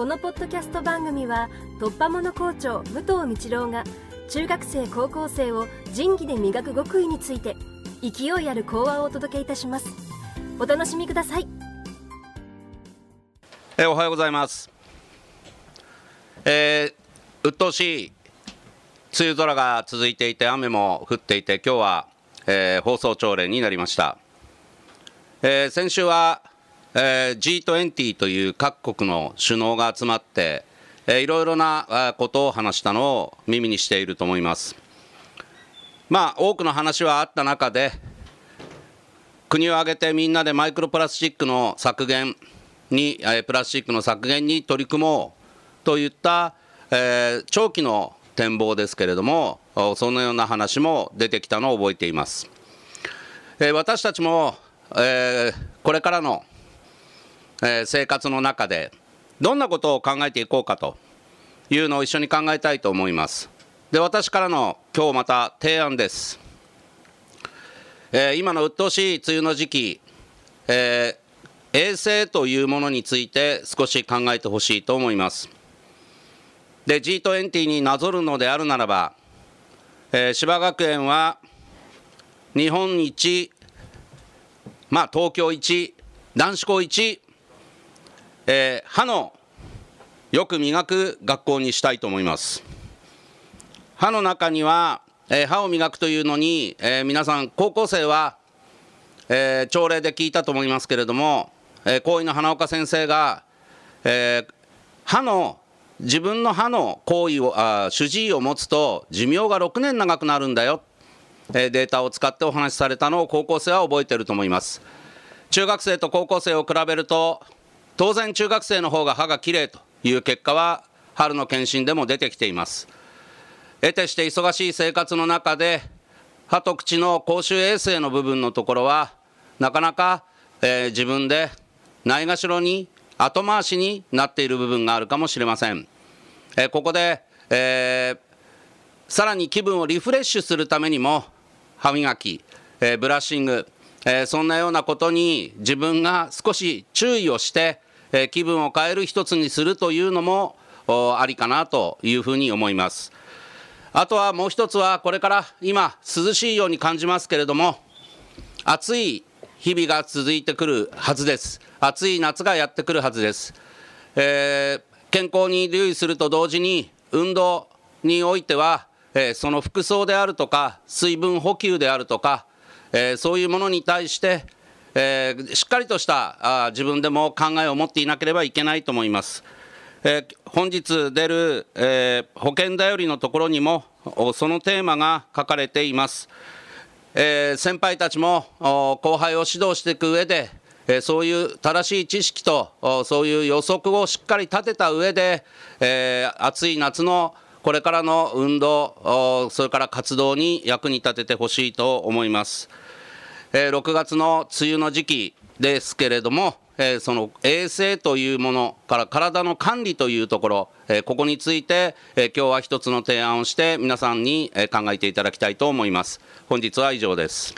このポッドキャスト番組は突破者校長武藤道郎が中学生高校生を仁義で磨く極意について勢いある講話をお届けいたします。お楽しみください。えおはようございます。えー、鬱陶しい梅雨空が続いていて雨も降っていて今日は、えー、放送朝礼になりました、えー、先週は、えー、G20 という各国の首脳が集まってえいろいろなことを話したのを耳にしていると思います。まあ、多くの話はあった中で、国を挙げてみんなでマイクロプラスチックの削減に、えプラスチックの削減に取り組もうといった、えー、長期の展望ですけれども、そのような話も出てきたのを覚えています。えー、私たちも、えー、これからの、え生活の中で、どんなことを考えていこうかというのを一緒に考えたいと思います。で、私からの今日また提案です。えー、今の鬱陶しい梅雨の時期、えー、衛生というものについて少し考えてほしいと思います。で、G20 になぞるのであるならば、えー、芝学園は日本一、まあ東京一、男子校一、えー、歯のよく磨く学校にしたいと思います。歯の中には、えー、歯を磨くというのに、えー、皆さん高校生は、え朝礼で聞いたと思いますけれども、え行為の花岡先生が、え歯の自分の歯の行為をあ主治医を持つと寿命が6年長くなるんだよ、えデータを使ってお話しされたのを高校生は覚えていると思います。中学生と高校生を比べると当然中学生の方が歯がきれいという結果は春の検診でも出てきています。得てして忙しい生活の中で歯と口の公衆衛生の部分のところはなかなか、えー、自分でないがしろに後回しになっている部分があるかもしれません、えー、ここで、えー、さらに気分をリフレッシュするためにも歯磨き、えブラッシング、えそんなようなことに自分が少し注意をしてえ気分を変える一つにするというのもありかなというふうに思います。あとはもう一つはこれから今涼しいように感じますけれども暑い日々が続いてくるはずです暑い夏がやってくるはずです、えー、健康に留意すると同時に運動においては、えー、その服装であるとか水分補給であるとか、えー、そういうものに対してえー、しっかりとしたあ自分でも考えを持っていなければいけないと思います。えー、本日出る、えー、保険だよりのところにもそのテーマが書かれています。えー、先輩たちも後輩を指導していく上で、えー、そういう正しい知識とそういう予測をしっかり立てた上で、えー、暑い夏のこれからの運動それから活動に役に立ててほしいと思います。えー、6月の梅雨の時期ですけれども、えー、その衛生というものから体の管理というところ、えー、ここについて、えー、今日は一つの提案をして皆さんに、え考えていただきたいと思います。本日は以上です。